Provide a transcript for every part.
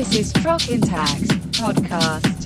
This is Trockentakt Podcast.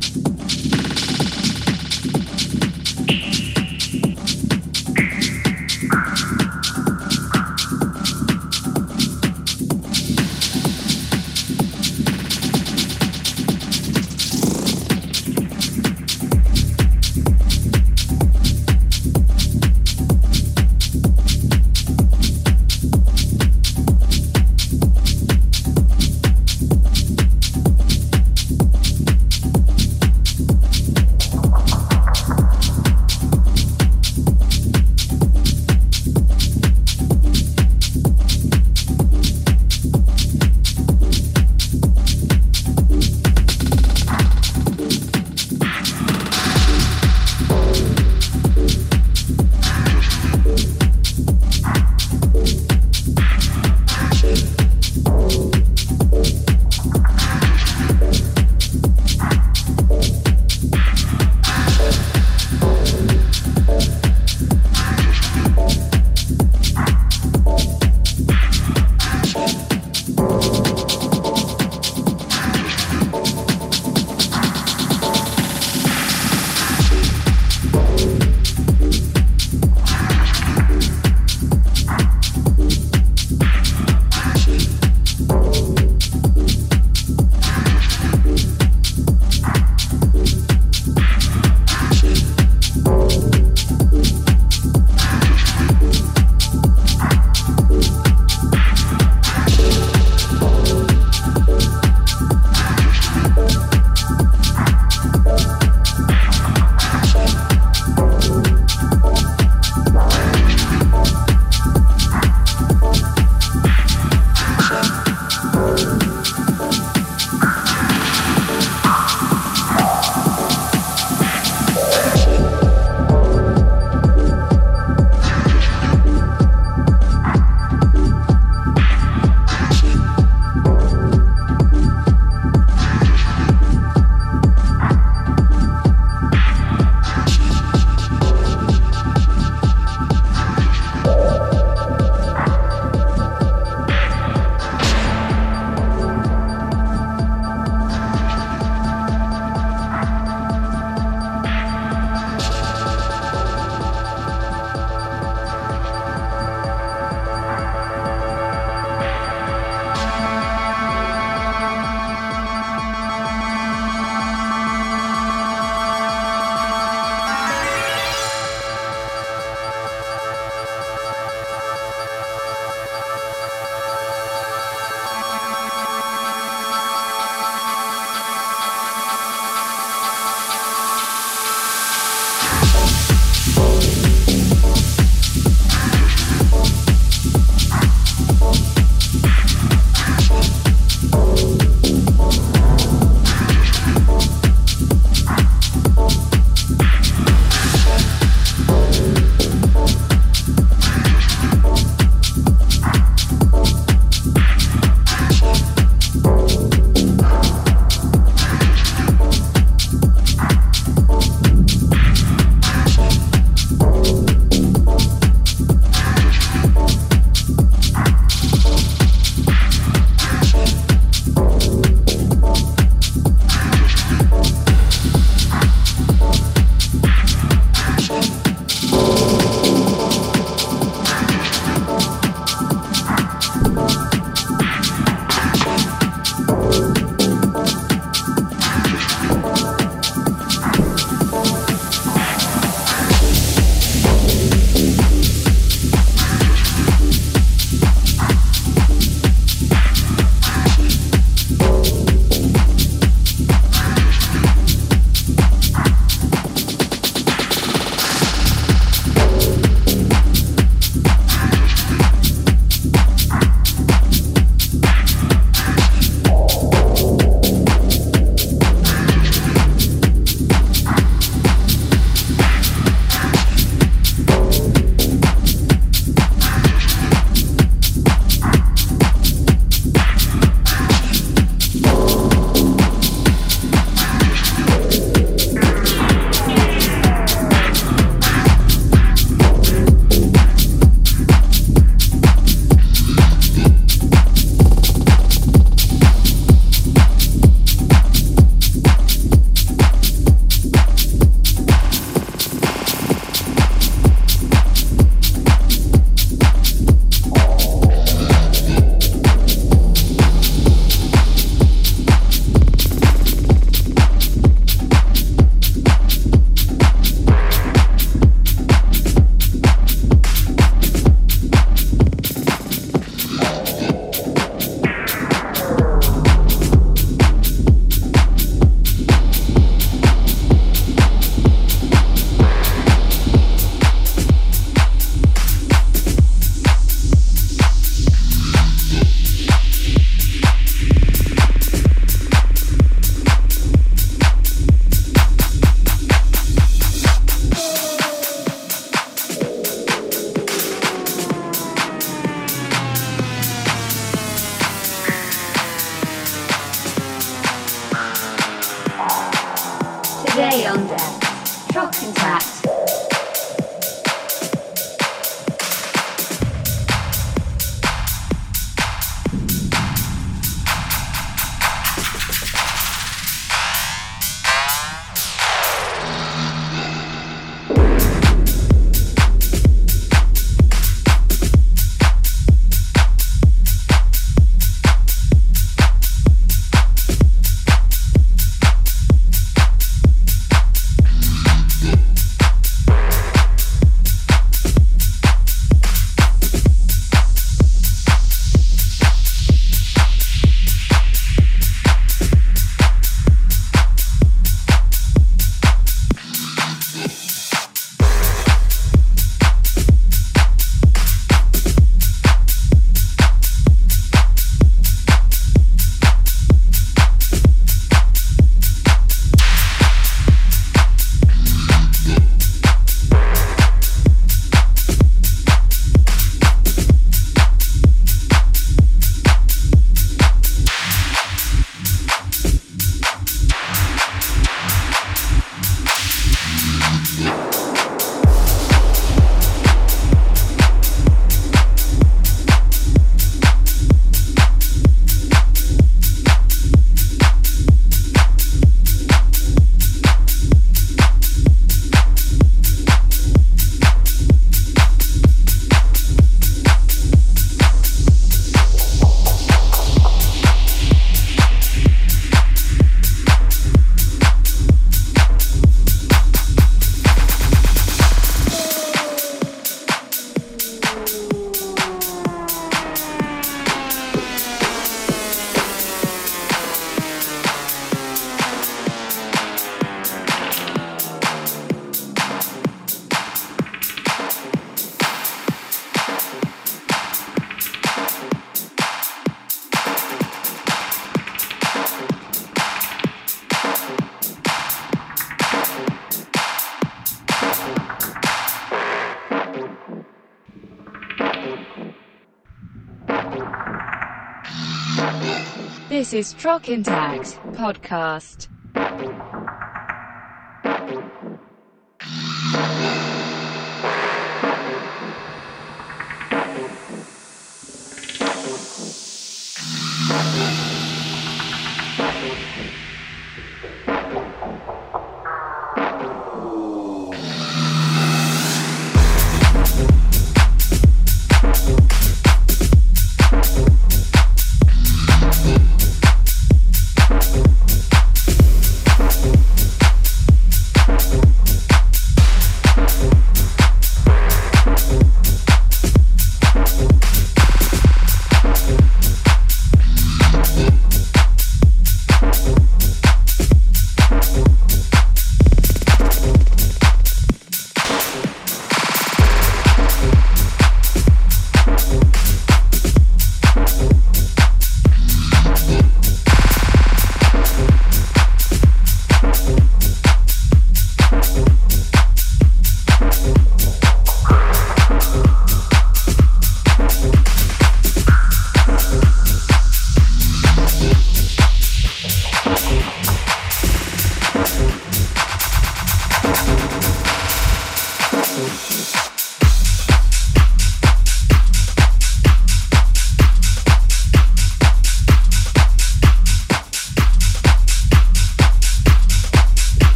This is Trockentakt Podcast.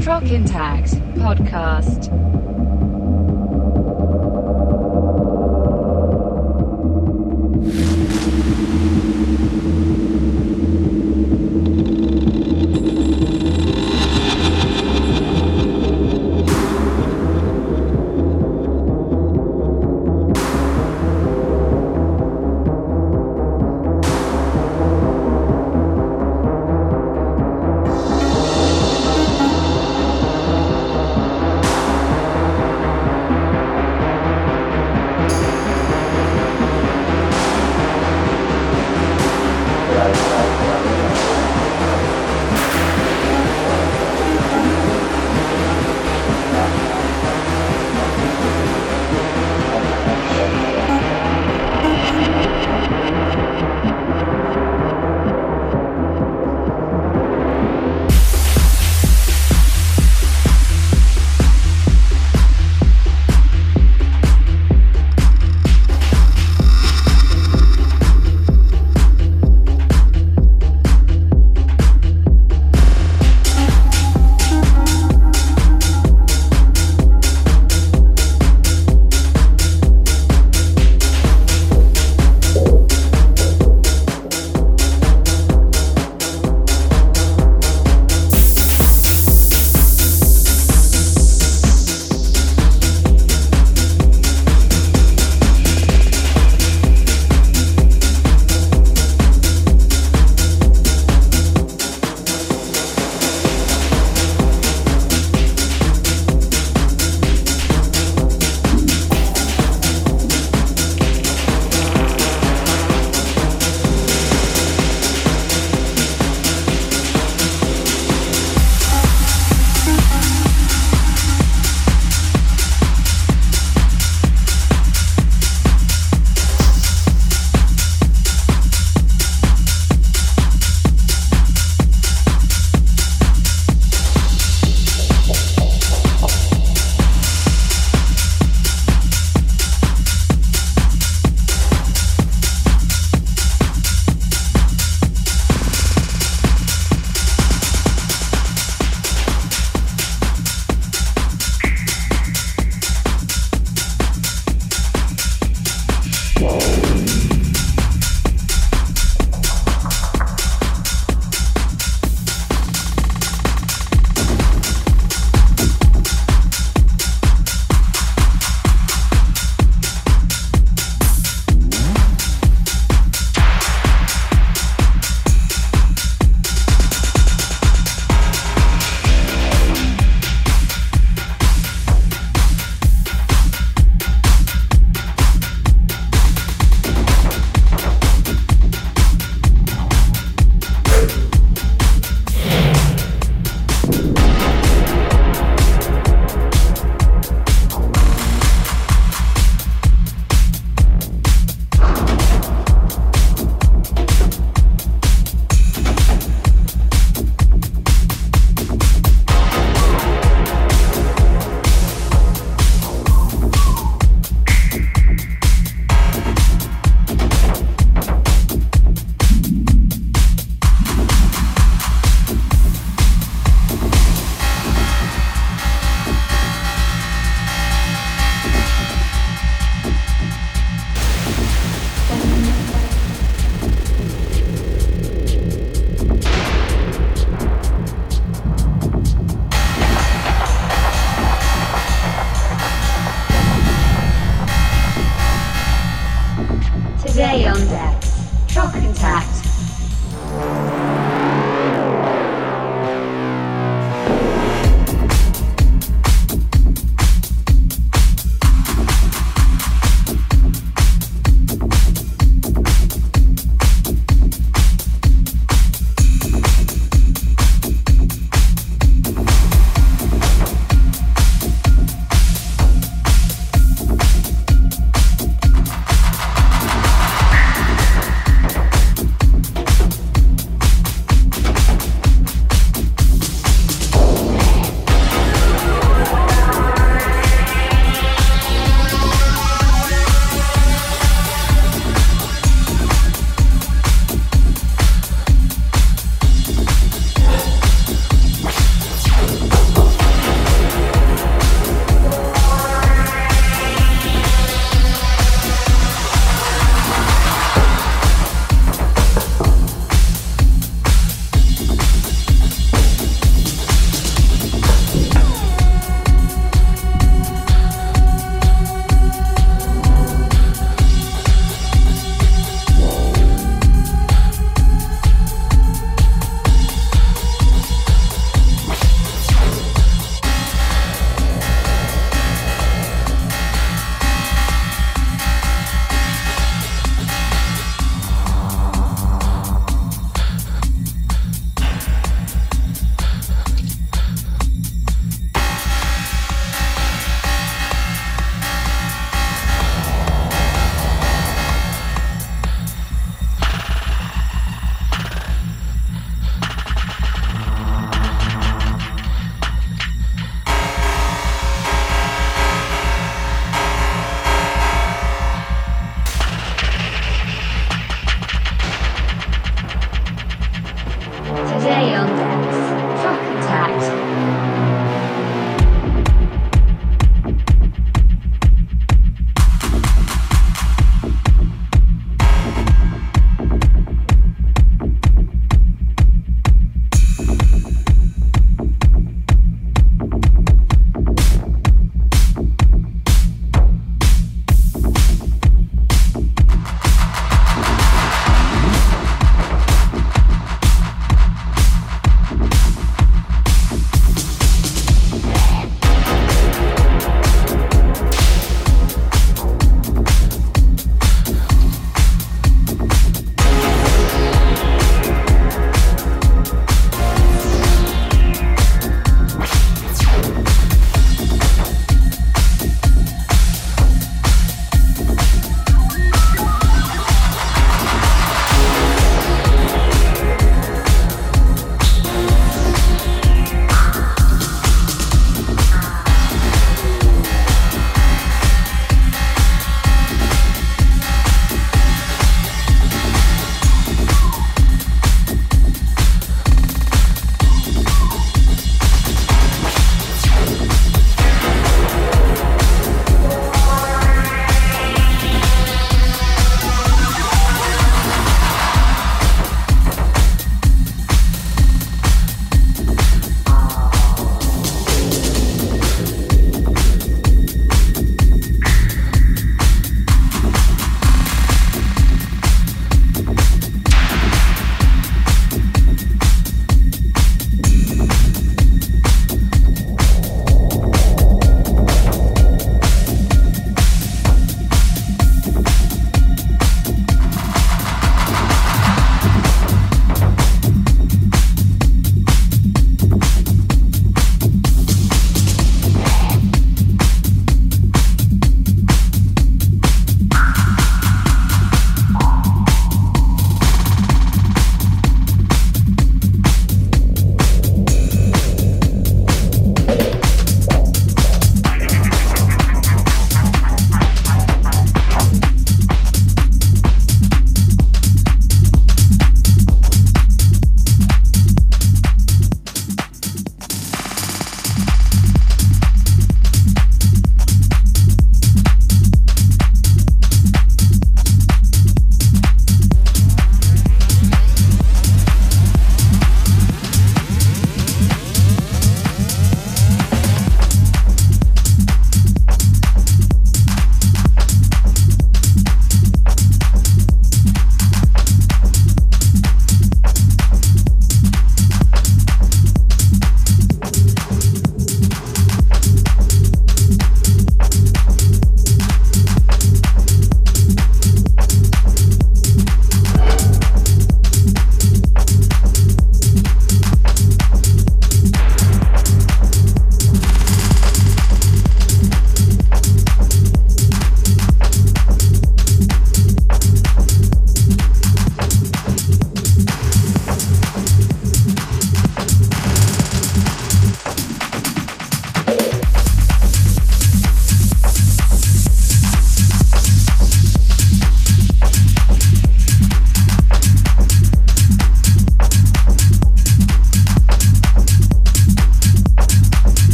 Trockentakt Podcast.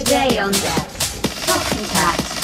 Today on deck. Trockentakt.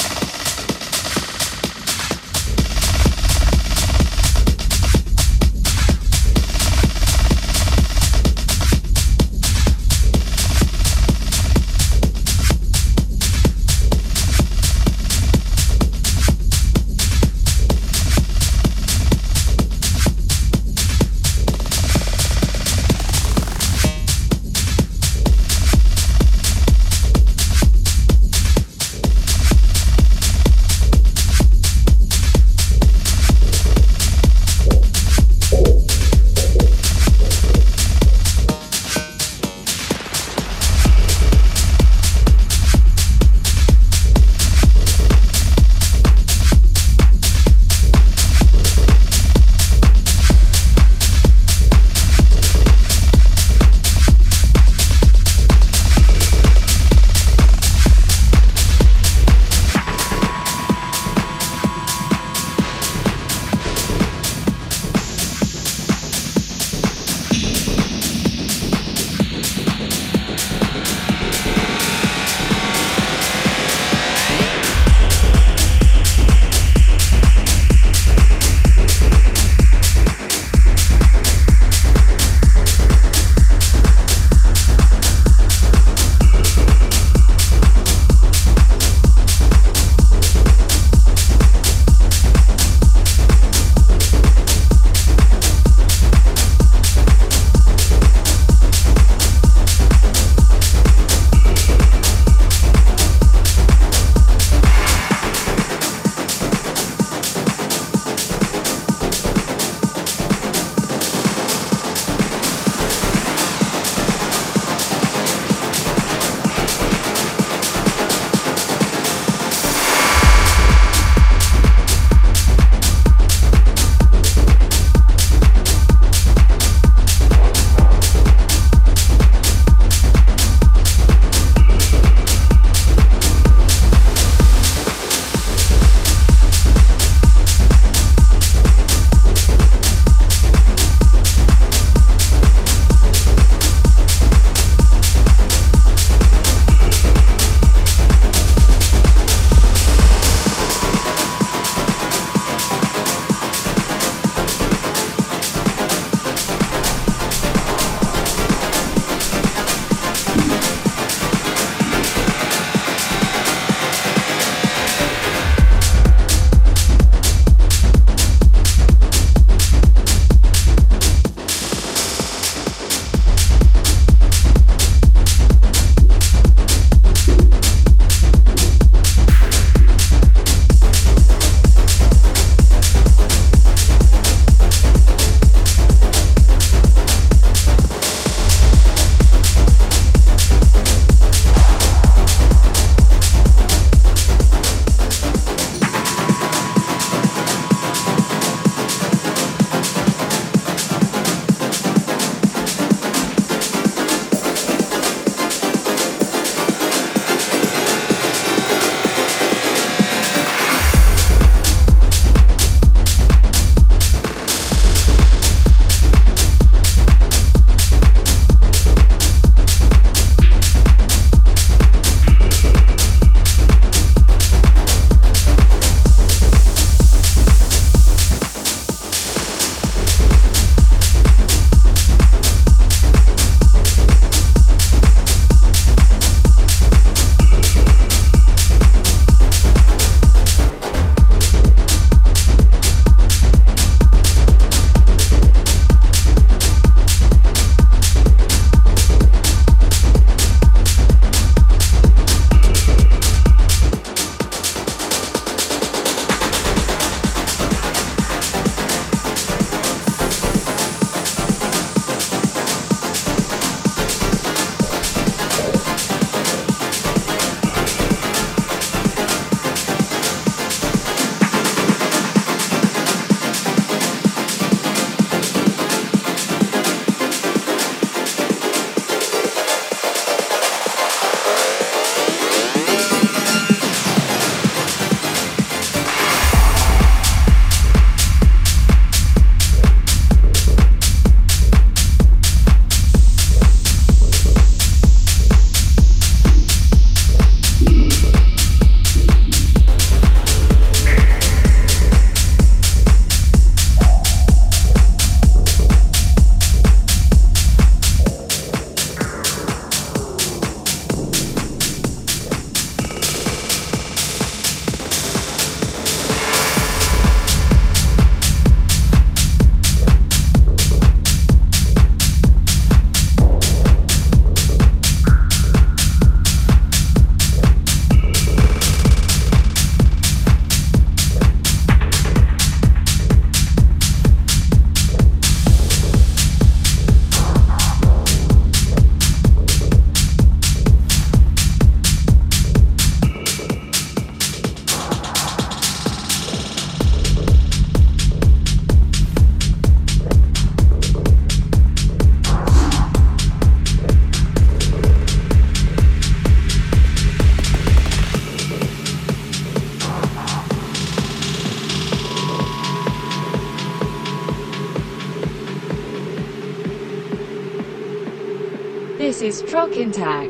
Intact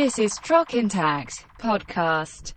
This is Trockentakt Podcast.